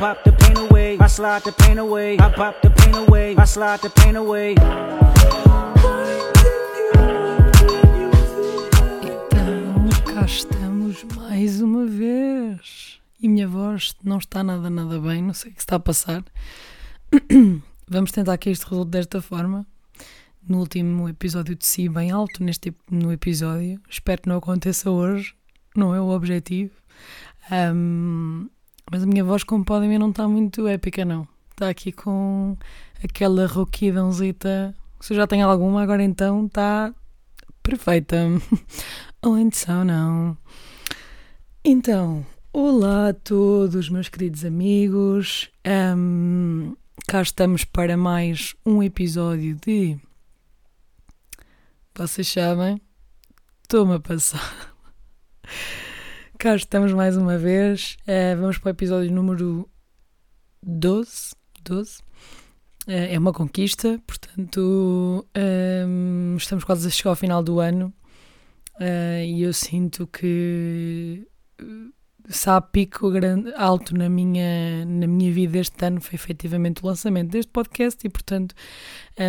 pop the pain away. I slide the pain away. I pop the pain away. I slide the pain away. Então, cá estamos mais uma vez. E minha voz não está nada, nada bem, não sei o que está a passar. Vamos tentar que isto resulte desta forma. No último episódio de si bem alto, neste no episódio. Espero que não aconteça hoje, não é o objetivo. Um, mas a minha voz, como podem ver, não está muito épica, não. Está aqui com aquela rouquidãozita. Se eu já tenho alguma, agora então está perfeita. Ou então não. Então, olá a todos, meus queridos amigos. Um, cá estamos para mais um episódio de. Vocês sabem? Estou-me a passar. Cá estamos mais uma vez. Uh, vamos para o episódio número 12. 12. Uh, é uma conquista, portanto, um, estamos quase a chegar ao final do ano uh, e eu sinto que se há pico grande, alto na minha, na minha vida este ano foi efetivamente o lançamento deste podcast e, portanto,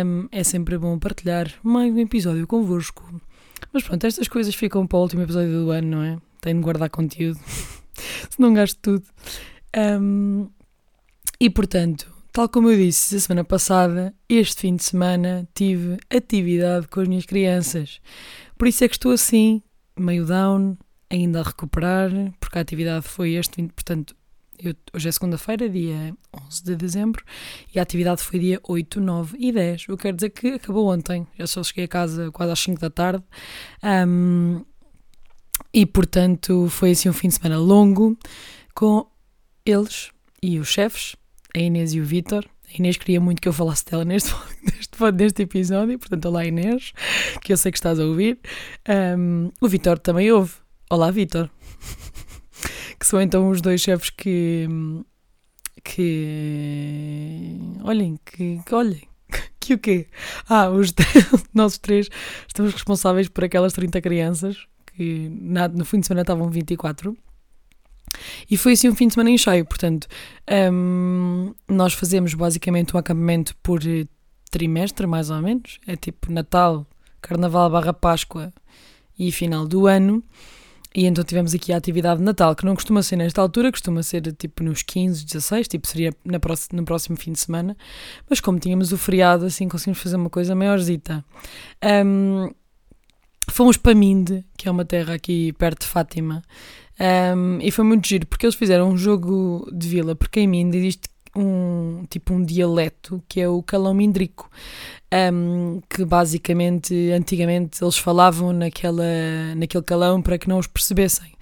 um, é sempre bom partilhar mais um episódio convosco. Mas pronto, estas coisas ficam para o último episódio do ano, não é? Tenho de guardar conteúdo, se não gasto tudo. Um, e portanto, tal como eu disse a semana passada, este fim de semana tive atividade com as minhas crianças. Por isso é que estou assim, meio down, ainda a recuperar, porque a atividade foi este fim, portanto, eu, hoje é segunda-feira, dia 11 de dezembro, e a atividade foi dia 8, 9 e 10. Eu quero dizer que acabou ontem, eu só cheguei a casa quase às 5 da tarde. Um, e portanto foi assim um fim de semana longo com eles e os chefes, a Inês e o Vítor. A Inês queria muito que eu falasse dela neste, neste, neste episódio, portanto, olá Inês, que eu sei que estás a ouvir. Um, o Vítor também ouve. Olá Vítor. que são então os dois chefes que. que. olhem, que, que olhem. Que o quê? Ah, os nossos três estamos responsáveis por aquelas 30 crianças que na, no fim de semana estavam 24. E foi assim um fim de semana em cheio, portanto, um, nós fazemos basicamente um acampamento por trimestre, mais ou menos. É tipo Natal, Carnaval barra Páscoa e final do ano. E então tivemos aqui a atividade de Natal, que não costuma ser nesta altura, costuma ser tipo nos 15, 16, tipo seria na próxima, no próximo fim de semana. Mas como tínhamos o feriado, assim conseguimos fazer uma coisa maiorzita. Um, Fomos para Minde, que é uma terra aqui perto de Fátima, um, e foi muito giro, porque eles fizeram um jogo de vila, porque em Minde existe um tipo um dialeto que é o calão mindrico, um, que basicamente antigamente eles falavam naquela, naquele calão para que não os percebessem.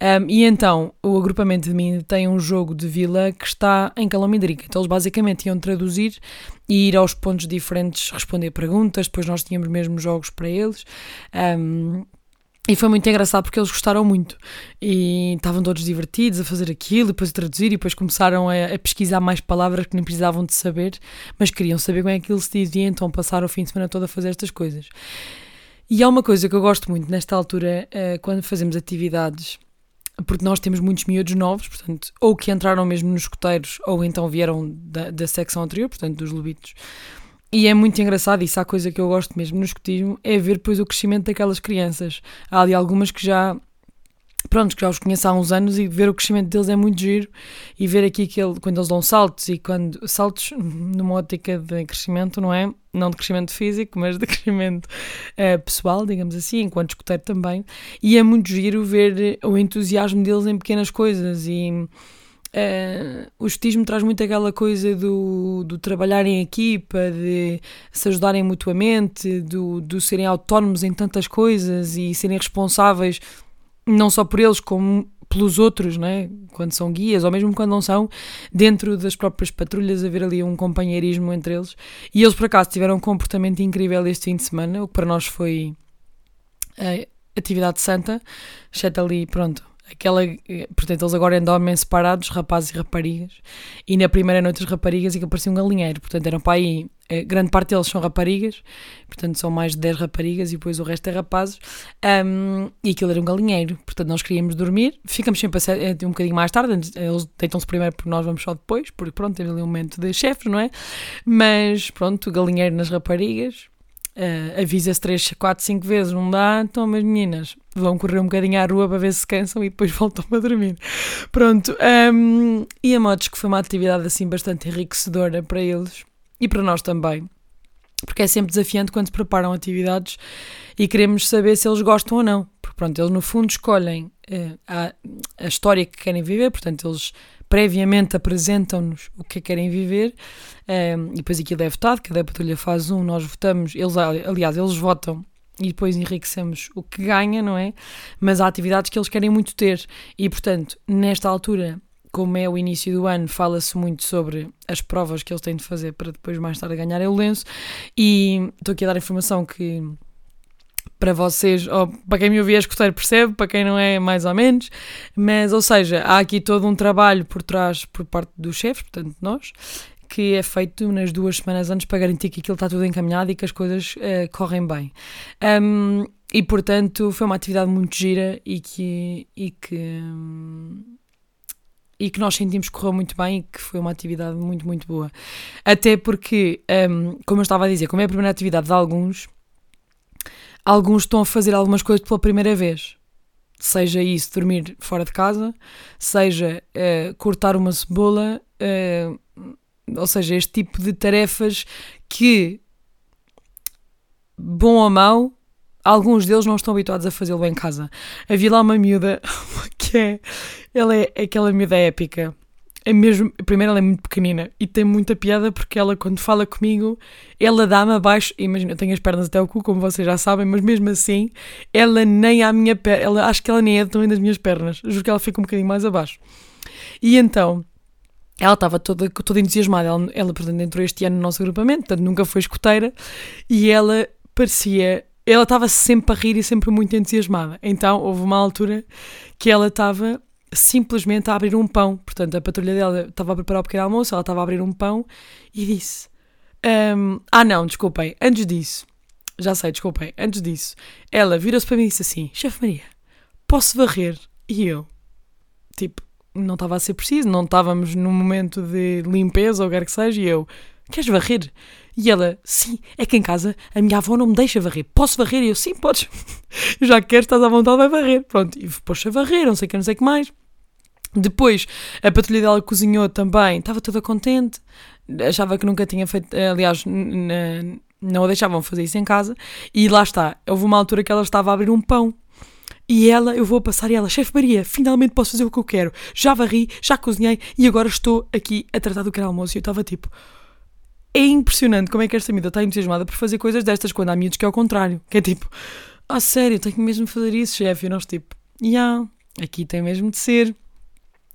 Um, e então o agrupamento de mim tem um jogo de vila que está em calão mindrico. Então eles basicamente iam traduzir e ir aos pontos diferentes responder perguntas. Depois nós tínhamos mesmo jogos para eles. Um, e foi muito engraçado porque eles gostaram muito e estavam todos divertidos a fazer aquilo, depois a traduzir e depois começaram a, a, pesquisar mais palavras que nem precisavam de saber, mas queriam saber como é que aquilo se dizia, então passaram o fim de semana todo a fazer estas coisas. E há uma coisa que eu gosto muito nesta altura, uh, quando fazemos atividades, porque nós temos muitos miúdos novos, portanto, ou que entraram mesmo nos escoteiros, ou então vieram da, da secção anterior, portanto, dos lobitos e é muito engraçado, isso há coisa que eu gosto mesmo no escotismo, é ver depois o crescimento daquelas crianças. Há ali algumas que já, pronto, que já os conheço há uns anos e ver o crescimento deles é muito giro e ver aqui que ele, quando eles dão saltos e quando, saltos numa ótica de crescimento, não é? Não de crescimento físico, mas de crescimento uh, pessoal, digamos assim, enquanto escoteiro também. E é muito giro ver o entusiasmo deles em pequenas coisas e Uh, o escotismo traz muito aquela coisa do, do trabalhar em equipa, de se ajudarem mutuamente, do, do serem autónomos em tantas coisas e serem responsáveis não só por eles como pelos outros, né? quando são guias, ou mesmo quando não são, dentro das próprias patrulhas, haver ali um companheirismo entre eles. E eles, por acaso, tiveram um comportamento incrível este fim de semana, o que para nós foi a atividade santa, exceto ali, pronto, Aquela, portanto, eles agora dormem separados, rapazes e raparigas, e na primeira noite as raparigas e que aparecia um galinheiro, portanto eram para aí eh, grande parte deles são raparigas, portanto são mais de 10 raparigas e depois o resto é rapazes, um, e aquilo era um galinheiro, portanto nós queríamos dormir, ficamos sempre eh, um bocadinho mais tarde, eles deitam-se primeiro porque nós vamos só depois, porque pronto, teve ali um momento de chefes, não é? Mas pronto, galinheiro nas raparigas, uh, avisa-se 3, 4, 5 vezes, não dá, então mas meninas vão correr um bocadinho à rua para ver se cansam e depois voltam a dormir. Pronto, um, e a modos que foi uma atividade assim bastante enriquecedora para eles, e para nós também. Porque é sempre desafiante quando preparam atividades e queremos saber se eles gostam ou não. Porque, pronto, eles no fundo escolhem uh, a, a história que querem viver, portanto, eles previamente apresentam-nos o que querem viver um, eh, e depois aquilo é votado, cada patrulha faz um, nós votamos, eles, aliás, eles votam e depois enriquecemos o que ganha, não é? Mas há atividades que eles querem muito ter e, portanto, nesta altura como é o início do ano, fala-se muito sobre as provas que eles têm de fazer para depois mais tarde ganharem o lenço. E estou aqui a dar informação que para vocês, ou para quem me ouvia escutar percebe, para quem não é mais ou menos, mas ou seja, há aqui todo um trabalho por trás por parte dos chefes, portanto nós, que é feito nas duas semanas antes para garantir que aquilo está tudo encaminhado e que as coisas uh, correm bem. Um, e portanto foi uma atividade muito gira e que, e que um, e que nós sentimos que correu muito bem e que foi uma atividade muito, muito boa. Até porque, um, como eu estava a dizer, como é a primeira atividade de alguns, alguns estão a fazer algumas coisas pela primeira vez. Seja isso, dormir fora de casa, seja uh, cortar uma cebola, uh, ou seja, este tipo de tarefas que, bom ou mau, alguns deles não estão habituados a fazê-lo em casa. Havia lá uma miúda que é. Ela é aquela miúda épica. É mesmo, primeiro ela é muito pequenina e tem muita piada porque ela quando fala comigo, ela dá-me abaixo, imagina, eu tenho as pernas até o cu, como vocês já sabem, mas mesmo assim, ela nem à minha perna, ela acho que ela nem é tamanho das minhas pernas, juro que ela fica um bocadinho mais abaixo. E então, ela estava toda, toda entusiasmada, ela, ela portanto entrou este ano no nosso agrupamento, portanto nunca foi escoteira, e ela parecia ela estava sempre a rir e sempre muito entusiasmada. Então houve uma altura que ela estava simplesmente a abrir um pão. Portanto, a patrulha dela estava a preparar o pequeno almoço, ela estava a abrir um pão e disse: um, Ah, não, desculpem, antes disso, já sei, desculpem, antes disso, ela virou-se para mim e disse assim: Chefe Maria, posso varrer? E eu, tipo, não estava a ser preciso, não estávamos num momento de limpeza ou quer que seja, e eu, queres varrer? E ela, sim, é que em casa a minha avó não me deixa varrer. Posso varrer? E eu, sim, podes. Já que queres, estás à vontade, vai varrer. Pronto, e pôs a varrer, não sei o que, não sei o que mais. Depois, a patrulha dela cozinhou também, estava toda contente, achava que nunca tinha feito, aliás, não a deixavam fazer isso em casa, e lá está, houve uma altura que ela estava a abrir um pão, e ela, eu vou passar e ela, chefe Maria, finalmente posso fazer o que eu quero, já varri, já cozinhei, e agora estou aqui a tratar do que era almoço, e eu estava tipo, é impressionante como é que esta miúda está entusiasmada por fazer coisas destas quando há miúdos que é o contrário. Que é tipo, ah, sério, tenho mesmo de fazer isso, chefe. E nós, tipo, já, yeah, aqui tem mesmo de ser.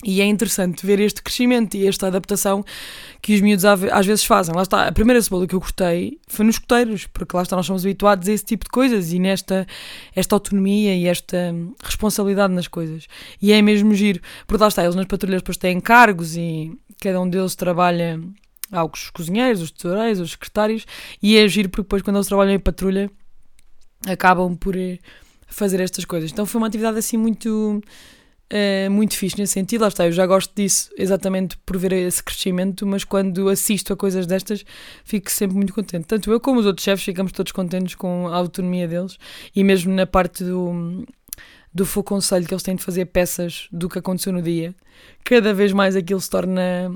E é interessante ver este crescimento e esta adaptação que os miúdos às vezes fazem. Lá está, a primeira cebola que eu cortei foi nos escoteiros, porque lá está, nós somos habituados a esse tipo de coisas e nesta esta autonomia e esta responsabilidade nas coisas. E é mesmo giro, porque lá está, eles nas patrulhas depois têm cargos e cada um deles trabalha Há os cozinheiros, os tesoureiros, os secretários, e é giro porque depois, quando eles trabalham em patrulha, acabam por eh, fazer estas coisas. Então foi uma atividade assim muito. Uh, muito fixe nesse sentido, lá está, eu já gosto disso exatamente por ver esse crescimento, mas quando assisto a coisas destas fico sempre muito contente. Tanto eu como os outros chefes ficamos todos contentes com a autonomia deles e mesmo na parte do, do fogo conselho que eles têm de fazer peças do que aconteceu no dia, cada vez mais aquilo se torna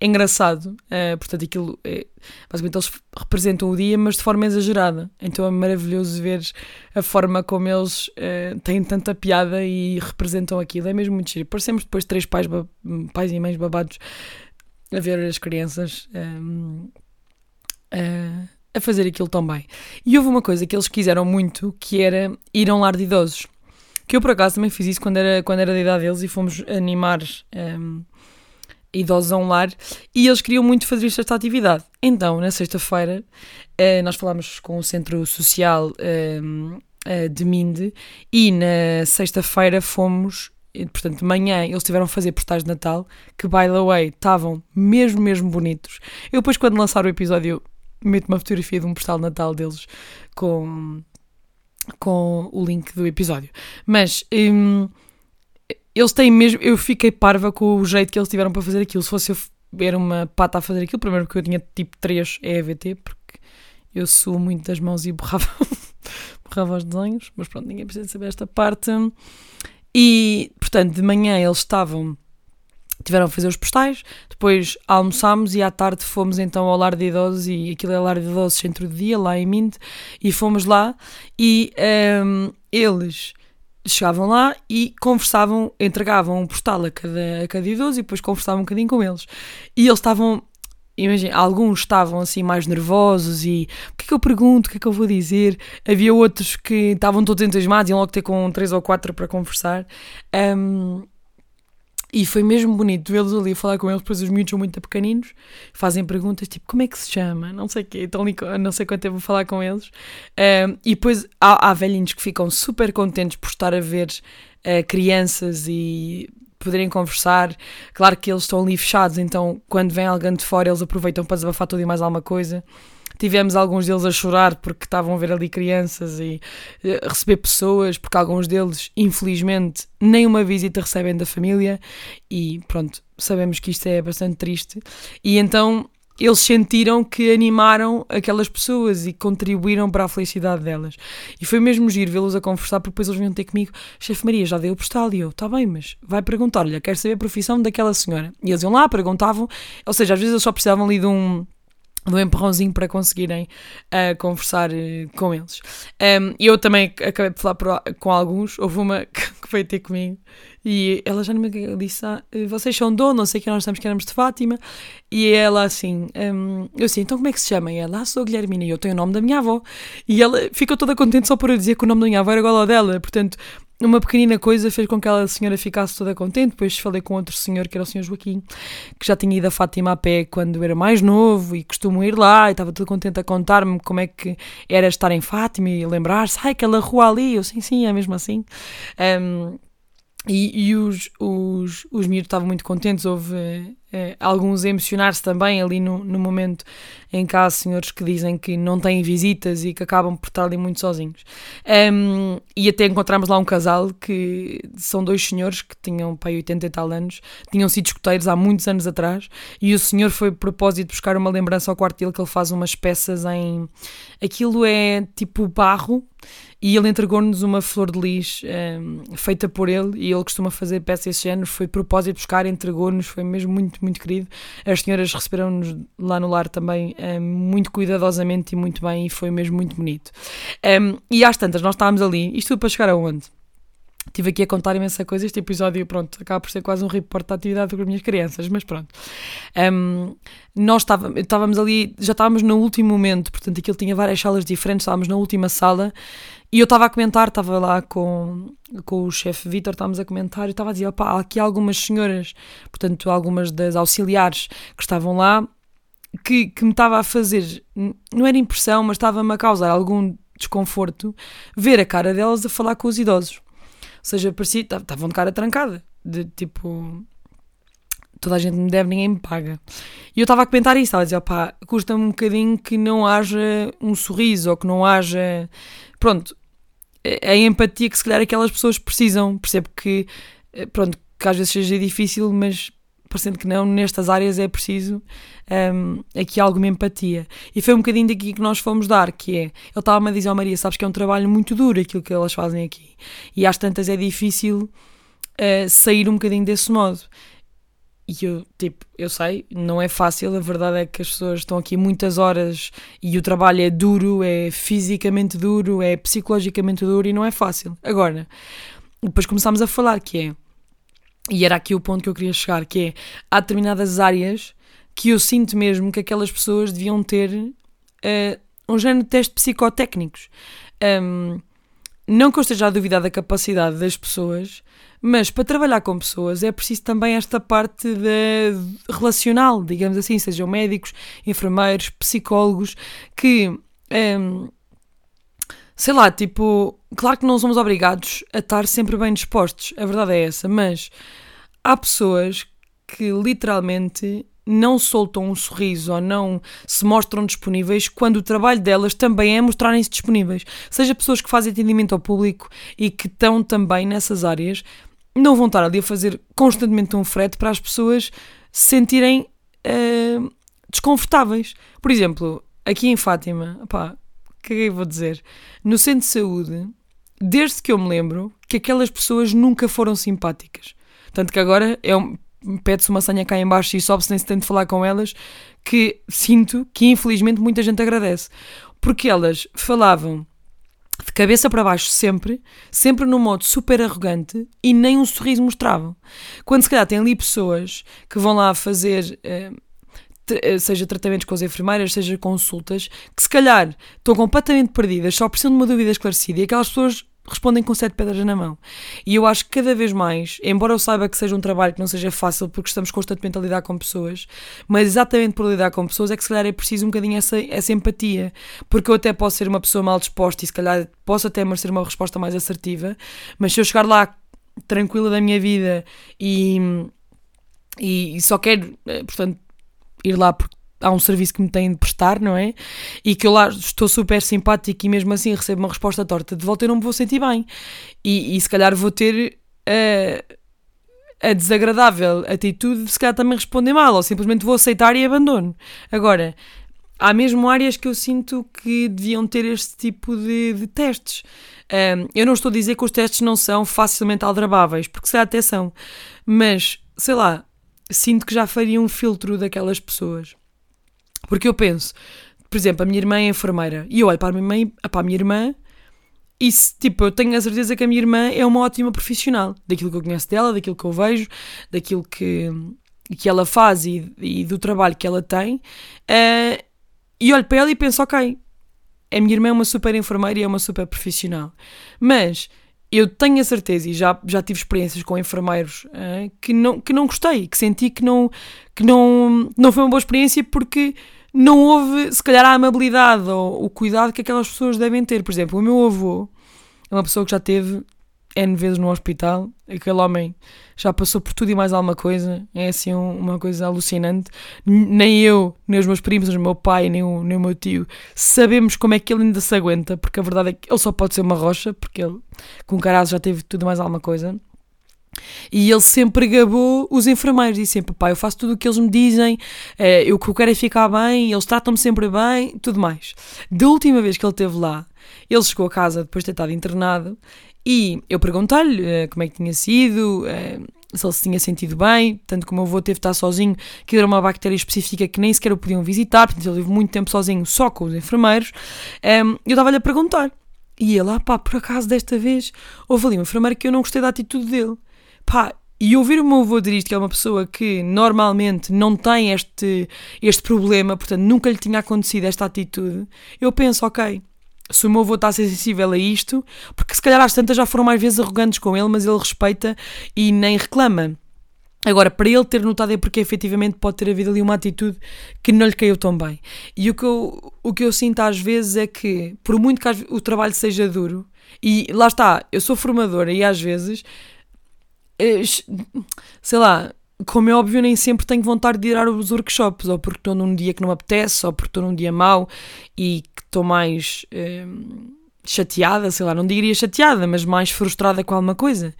engraçado. Uh, portanto, aquilo é, basicamente eles representam o dia, mas de forma exagerada. Então é maravilhoso ver a forma como eles uh, têm tanta piada e representam aquilo. É mesmo muito giro. Parecemos depois três pais, pais e mães babados a ver as crianças uh, a fazer aquilo tão bem. E houve uma coisa que eles quiseram muito que era ir a um lar de idosos. Que eu por acaso também fiz isso quando era, quando era da idade deles e fomos animar. Um, idosos a um lar, e eles queriam muito fazer esta atividade. Então, na sexta-feira, eh, nós falámos com o Centro Social ehm, eh, de Minde, e na sexta-feira fomos portanto, de manhã eles tiveram a fazer postais de Natal, que, by the way, estavam mesmo, mesmo bonitos. Eu depois, quando lançar o episódio, meto uma fotografia de um postal de Natal deles com, com o link do episódio. Mas hum, eles têm mesmo. Eu fiquei parva com o jeito que eles tiveram para fazer aquilo. Se fosse eu era uma pata a fazer aquilo, primeiro porque eu tinha tipo 3 EVT, porque eu sou muito das mãos e borrava, borrava os desenhos, mas pronto, ninguém precisa saber esta parte. E portanto, de manhã eles estavam tiveram a fazer os postais, depois almoçámos e à tarde fomos então ao lar de idosos e aquilo é lar de idosos centro de dia, lá em Minde, e fomos lá e um, eles chegavam lá e conversavam, entregavam um postal a cada, a cada idoso e depois conversavam um bocadinho com eles. E eles estavam, imagina, alguns estavam assim mais nervosos e o que é que eu pergunto, o que é que eu vou dizer? Havia outros que estavam todos entusiasmados e iam logo ter com três ou quatro para conversar. Um, e foi mesmo bonito vê-los ali a falar com eles, pois os miúdos são muito pequeninos, fazem perguntas tipo como é que se chama, não sei o quê, ali, não sei quanto tempo vou falar com eles. Um, e depois há, há, velhinhos que ficam super contentes por estar a ver uh, crianças e poderem conversar. Claro que eles estão ali fechados, então quando vem alguém de fora eles aproveitam para desabafar tudo e mais alguma coisa. Tivemos alguns deles a chorar porque estavam a ver ali crianças e uh, receber pessoas, porque alguns deles, infelizmente, nem uma visita recebem da família e pronto, sabemos que isto é bastante triste. E então eles sentiram que animaram aquelas pessoas e contribuíram para a felicidade delas. E foi mesmo giro vê-los a conversar, porque depois eles vinham ter comigo, chefe Maria, já deu o postal, e eu, está bem, mas vai perguntar-lhe, quero saber a profissão daquela senhora. E eles iam lá, perguntavam, ou seja, às vezes eles só precisavam ali de um do empurrãozinho para conseguirem uh, conversar uh, com eles. Um, eu também acabei de falar por, com alguns, houve uma que veio ter comigo e ela já me disse: ah, vocês são dono, não sei que nós estamos que éramos de Fátima. E ela assim, um, eu assim, então como é que se chama? E ela, ah, sou Guilhermina e eu tenho o nome da minha avó. E ela ficou toda contente só por eu dizer que o nome da minha avó era igual ao dela. Portanto, uma pequenina coisa fez com que aquela senhora ficasse toda contente. Depois falei com outro senhor, que era o senhor Joaquim, que já tinha ido a Fátima a pé quando era mais novo e costumo ir lá e estava todo contente a contar-me como é que era estar em Fátima e lembrar-se, ai, aquela rua ali, eu sim, sim, é mesmo assim. Um, e, e, os, os, os miúdos estavam muito contentes, houve eh, alguns a emocionar-se também ali no, no momento em que há senhores que dizem que não têm visitas e que acabam por estar ali muito sozinhos. Um, e até encontramos lá um casal que são dois senhores que tinham pai 80 e tal anos, tinham sido escuteiros há muitos anos atrás, e o senhor foi a propósito buscar uma lembrança ao quarto dele que ele faz umas peças em. Aquilo é tipo barro e ele entregou-nos uma flor de lis um, feita por ele e ele costuma fazer peças desse género, foi propósito buscar, entregou-nos, foi mesmo muito, muito querido. As senhoras receberam-nos lá no lar também um, muito cuidadosamente e muito bem e foi mesmo muito bonito. Um, e às tantas, nós estávamos ali, isto tudo para chegar aonde? Estive aqui a contar imensa coisa. Este episódio, pronto, acaba por ser quase um reporte da atividade com as minhas crianças, mas pronto. Um, nós estávamos, ali, já estávamos no último momento, portanto, aquilo tinha várias salas diferentes, estávamos na última sala e eu estava a comentar, estava lá com, com o chefe Vitor, estávamos a comentar, e estava a dizer: opá, há aqui algumas senhoras, portanto, algumas das auxiliares que estavam lá, que, que me estava a fazer, não era impressão, mas estava-me a causar algum desconforto ver a cara delas a falar com os idosos. Seja, parecia, estavam de cara trancada, de tipo, toda a gente me deve, ninguém me paga. E eu estava a comentar isso, estava a dizer, opá, custa-me um bocadinho que não haja um sorriso, ou que não haja pronto, é a empatia que se calhar aquelas pessoas precisam. Percebo que, eh, pronto, que às vezes seja difícil, mas parecendo que não, nestas áreas é preciso um, aqui alguma empatia. E foi um bocadinho daqui que nós fomos dar, que é, ele estava-me a dizer, oh Maria, sabes que é um trabalho muito duro aquilo que elas fazem aqui. E às tantas é difícil uh, sair um bocadinho desse modo. E eu, tipo, eu sei, não é fácil, a verdade é que as pessoas estão aqui muitas horas e o trabalho é duro, é fisicamente duro, é psicologicamente duro e não é fácil. Agora, depois começámos a falar que é, e era aqui o ponto que eu queria chegar, que é, há determinadas áreas que eu sinto mesmo que aquelas pessoas deviam ter uh, um género de teste psicotécnicos. Um, não que eu esteja a duvidar da capacidade das pessoas, mas para trabalhar com pessoas é preciso também esta parte de, relacional, digamos assim, sejam médicos, enfermeiros, psicólogos, que. Um, sei lá, tipo, claro que não somos obrigados a estar sempre bem dispostos, a verdade é essa, mas há pessoas que literalmente não soltam um sorriso ou não se mostram disponíveis quando o trabalho delas também é mostrarem-se disponíveis. Seja pessoas que fazem atendimento ao público e que estão também nessas áreas, não vão estar ali a fazer constantemente um frete para as pessoas se sentirem uh, desconfortáveis. Por exemplo, aqui em Fátima, pá, eu vou dizer? No centro de saúde, desde que eu me lembro, que aquelas pessoas nunca foram simpáticas. Tanto que agora é um, pede-se uma senha cá em baixo e sobe-se nem se tem de falar com elas, que sinto que infelizmente muita gente agradece. Porque elas falavam de cabeça para baixo sempre, sempre num modo super arrogante e nem um sorriso mostravam. Quando se calhar tem ali pessoas que vão lá fazer... Eh, seja tratamentos com as enfermeiras, seja consultas, que se calhar estão completamente perdidas, só precisam de uma dúvida esclarecida e aquelas pessoas respondem com sete pedras na mão. E eu acho que cada vez mais, embora eu saiba que seja um trabalho que não seja fácil porque estamos constantemente a lidar com pessoas, mas exatamente por lidar com pessoas é que se calhar é preciso um bocadinho essa, essa empatia. Porque eu até posso ser uma pessoa mal disposta e se calhar posso até merecer uma resposta mais assertiva, mas se eu chegar lá tranquila da minha vida e, e, só quero, eh, portanto, ir lá porque há um serviço que me têm de prestar, não é? E que eu lá estou super simpático e mesmo assim recebo uma resposta torta de volta, eu não me vou sentir bem. E, e se calhar vou ter uh, a desagradável atitude de se calhar também responder mal, ou simplesmente vou aceitar e abandono. Agora, há mesmo áreas que eu sinto que deviam ter este tipo de, de testes. Um, eu não estou a dizer que os testes não são facilmente aldrabáveis, porque se calhar até são, mas sei lá, sinto que já faria um filtro daquelas pessoas. Porque eu penso, por exemplo, a minha irmã é enfermeira e eu olho para a minha, mãe, para a minha irmã e se, tipo, eu tenho a certeza que a minha irmã é uma ótima profissional, daquilo que eu conheço dela, daquilo que eu vejo, daquilo que, que ela faz e, e do trabalho que ela tem. Uh, e olho para ela e penso, ok, a minha irmã é uma super enfermeira e é uma super profissional. Mas eu tenho a certeza, e já, já tive experiências com enfermeiros uh, que, não, que não gostei, que senti que não, que não, não foi uma boa experiência porque não houve, se calhar, a amabilidade ou o cuidado que aquelas pessoas devem ter. Por exemplo, o meu avô é uma pessoa que já teve N vezes no hospital, aquele homem já passou por tudo e mais alguma coisa, é assim uma coisa alucinante. Nem eu, nem os meus primos, nem o meu pai, nem o, nem o meu tio sabemos como é que ele ainda se aguenta, porque a verdade é que ele só pode ser uma rocha, porque ele com caras já teve tudo e mais alguma coisa. E ele sempre gabou os enfermeiros, e sempre, pá, eu faço tudo o que eles me dizem, eh, eu que eu quero é ficar bem, eles tratam-me sempre bem, tudo mais. Da última vez que ele esteve lá, ele chegou a casa depois de ter estado internado, e eu perguntei-lhe uh, como é que tinha sido, uh, se ele se tinha sentido bem, tanto como o meu avô teve de estar sozinho, que era uma bactéria específica que nem sequer o podiam visitar, portanto ele teve muito tempo sozinho só com os enfermeiros, um, ehm, eu estava-lhe a perguntar. E ele, ah pá, por acaso desta vez houve ali um enfermeiro que eu não gostei da atitude dele. Pá, e ouvir o meu avô dizer isto, que é uma pessoa que normalmente não tem este, este problema, portanto nunca lhe tinha acontecido esta atitude, eu penso, ok, se o meu avô está a ser sensível a isto, porque se calhar às tantas já foram mais vezes arrogantes com ele, mas ele respeita e nem reclama. Agora, para ele ter notado é porque efetivamente pode ter havido ali uma atitude que não lhe caiu tão bem. E o que eu, o que eu sinto às vezes é que, por muito que o trabalho seja duro, e lá está, eu sou formadora e às vezes eh, sei lá, como é óbvio, nem sempre tenho vontade de ir aos workshops, ou porque estou num dia que não me apetece, ou porque estou num dia mau e que estou mais eh, chateada, sei lá, não diria chateada, mas mais frustrada com alguma coisa.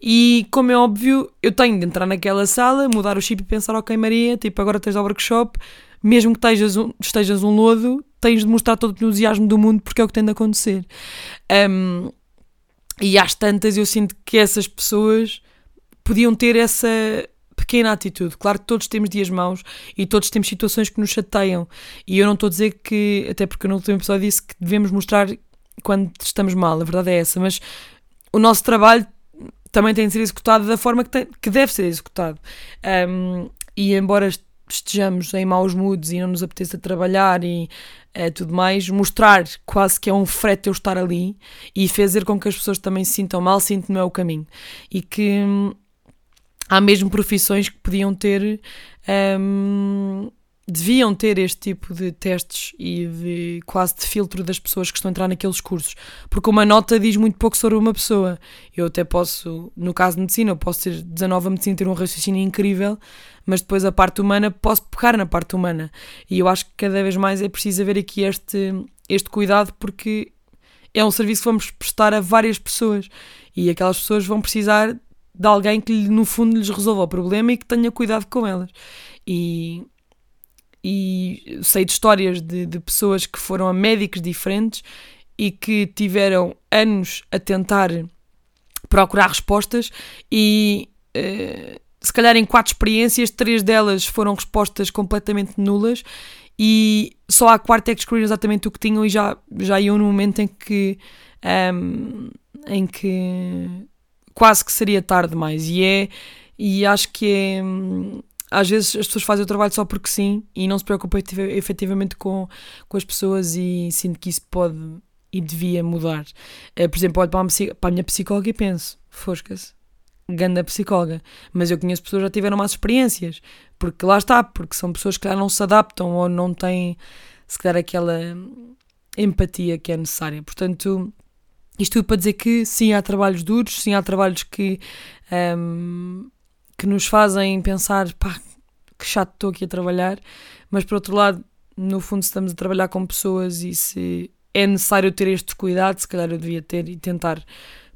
E como é óbvio, eu tenho de entrar naquela sala, mudar o chip e pensar, ok, Maria, tipo, agora tens ao workshop, mesmo que estejas um, estejas um lodo, tens de mostrar todo o entusiasmo do mundo porque é o que tem de acontecer. Um, e às tantas eu sinto que essas pessoas podiam ter essa pequena atitude. Claro que todos temos dias maus e todos temos situações que nos chateiam. E eu não estou a dizer que, até porque no último episódio disse que devemos mostrar quando estamos mal, a verdade é essa, mas o nosso trabalho também tem de ser executado da forma que, tem, que deve ser executado. Um, e embora estejamos em maus moods e não nos apeteça trabalhar e é, tudo mais, mostrar quase que é um frete eu estar ali e fazer com que as pessoas também se sintam mal, sinto não é o caminho. E que hum, há mesmo profissões que podiam ter hum, deviam ter este tipo de testes e de quase de filtro das pessoas que estão a entrar naqueles cursos, porque uma nota diz muito pouco sobre uma pessoa. Eu até posso, no caso de medicina, eu posso ter 19 a medicina ter um raciocínio incrível, mas depois a parte humana posso pecar na parte humana. E eu acho que cada vez mais é preciso haver aqui este, este cuidado porque é um serviço que vamos prestar a várias pessoas e aquelas pessoas vão precisar de alguém que no fundo lhes resolva o problema e que tenha cuidado com elas. E, e sei de histórias de, de pessoas que foram a médicos diferentes e que tiveram anos a tentar procurar respostas e uh, se calhar em quatro experiências, três delas foram respostas completamente nulas e só à quarta é que descobriram exatamente o que tinham e já, já iam no momento em que um, em que quase que seria tarde demais e é e acho que é às vezes as pessoas fazem o trabalho só porque sim e não se preocupam efetivamente com, com as pessoas e sinto que isso pode e devia mudar. Uh, por exemplo, olho para a minha psicóloga e penso, fosca-se, ganda psicóloga. Mas eu conheço pessoas que já tiveram más experiências, porque lá está, porque são pessoas que já não se adaptam ou não têm, se calhar, aquela empatia que é necessária. Portanto, isto tudo para dizer que sim, há trabalhos duros, sim, há trabalhos que. Um, que nos fazem pensar, pá, que chato estou aqui a trabalhar, mas por outro lado, no fundo, estamos a trabalhar com pessoas e se é necessário ter este cuidado, se calhar eu devia ter e tentar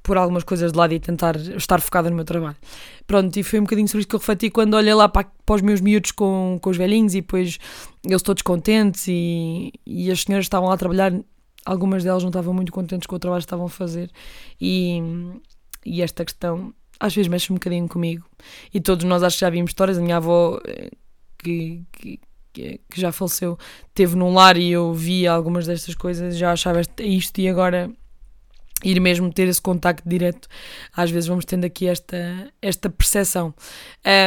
pôr algumas coisas de lado e tentar estar focada no meu trabalho. Pronto, e foi um bocadinho sobre isso que eu refleti quando olhei lá para, para os meus miúdos com, com os velhinhos e depois eles todos contentes e, e as senhoras estavam lá a trabalhar, algumas delas não estavam muito contentes com o trabalho que estavam a fazer e, e esta questão às vezes mexe um bocadinho comigo. E todos nós acho que já vimos histórias. A minha avó, eh, que, que, que já faleceu, teve num lar e eu vi algumas destas coisas, já achava isto e agora ir mesmo ter esse contacto direto, às vezes vamos tendo aqui esta, esta percepção.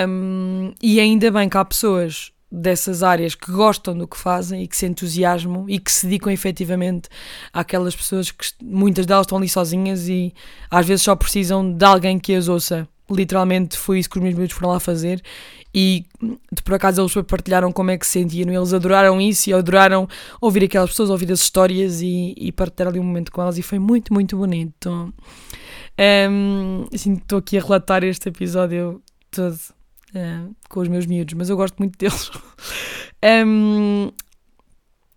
Um, e ainda bem que há pessoas dessas áreas que gostam do que fazem e que se entusiasmam e que se dedicam efetivamente àquelas pessoas que muitas delas estão ali sozinhas e às vezes só precisam de alguém que as ouça. Literalmente foi isso que os meus miúdos foram lá fazer e de por acaso eles partilharam como é que se sentiam. Eles adoraram isso e adoraram ouvir aquelas pessoas, ouvir as histórias e, e partilhar ali um momento com elas e foi muito, muito bonito. Um, assim, estou aqui a relatar este episódio todo uh, com os meus miúdos, mas eu gosto muito deles. um,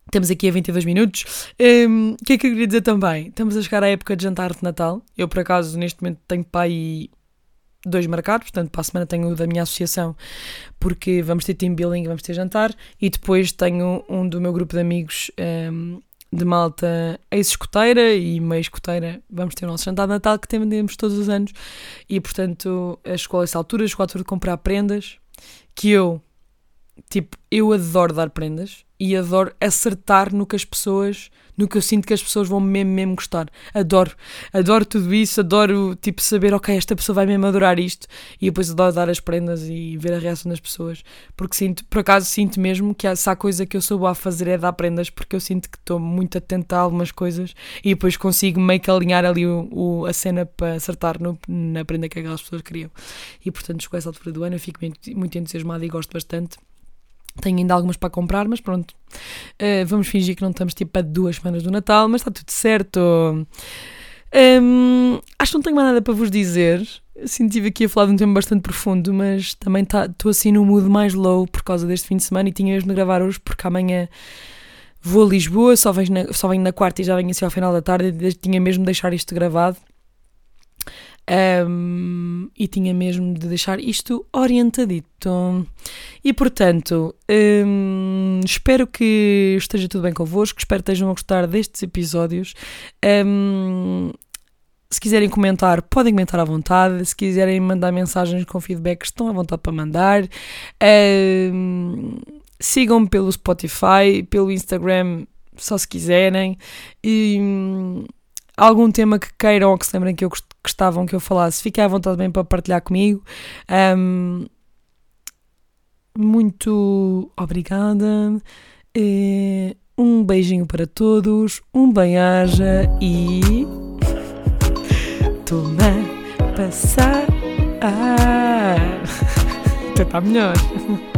estamos aqui a 22 minutos. Um, o que é que eu queria dizer também? Estamos a chegar à época de jantar de Natal. Eu, por acaso, neste momento tenho pai dois marcados, portanto, para a semana tenho o da minha associação, porque vamos ter team building, vamos ter jantar, e depois tenho um do meu grupo de amigos um, de malta ex-escoteira e meio escoteira, vamos ter o nosso jantar de Natal que temos todos os anos. E portanto a escola essa altura, chegou a altura de comprar prendas que eu tipo, eu adoro dar prendas e adoro acertar no que as pessoas, no que eu sinto que as pessoas vão mesmo, mesmo gostar. Adoro, adoro tudo isso, adoro tipo saber, ok, esta pessoa vai mesmo adorar isto e depois adoro dar as prendas e ver a reação das pessoas, porque sinto, por acaso sinto mesmo que essa coisa que eu sou boa a fazer é dar prendas, porque eu sinto que estou muito atenta a algumas coisas e depois consigo meio que alinhar ali o, o a cena para acertar no, na prenda que aquelas pessoas queriam. E portanto, com essa altura do ano eu fico muito, muito entusiasmada e gosto bastante. Tenho ainda algumas para comprar, mas pronto. Uh, vamos fingir que não estamos tipo a duas semanas do Natal, mas está tudo certo. Um, acho que não tenho mais nada para vos dizer. Assim, estive aqui a falar de um tema bastante profundo, mas também estou tá, assim no mood mais low por causa deste fim de semana e tinha mesmo de gravar hoje porque amanhã vou a Lisboa, só venho na, só venho na quarta e já venho assim ao final da tarde e tinha mesmo de deixar isto gravado. Um, e tinha mesmo de deixar isto orientadito. E portanto, um, espero que esteja tudo bem convosco, espero que estejam a gostar destes episódios. Um, se quiserem comentar, podem comentar à vontade. Se quiserem mandar mensagens com feedback, estão à vontade para mandar. Sigam-me pelo Spotify, pelo Instagram, só se quiserem. E algum tema que queiram ou que se lembrem que eu gostavam que eu falasse, fiquem à vontade bem para partilhar comigo. Um, muito obrigada. Um beijinho para todos, um bem-aja e. Toma passar. Até está melhor.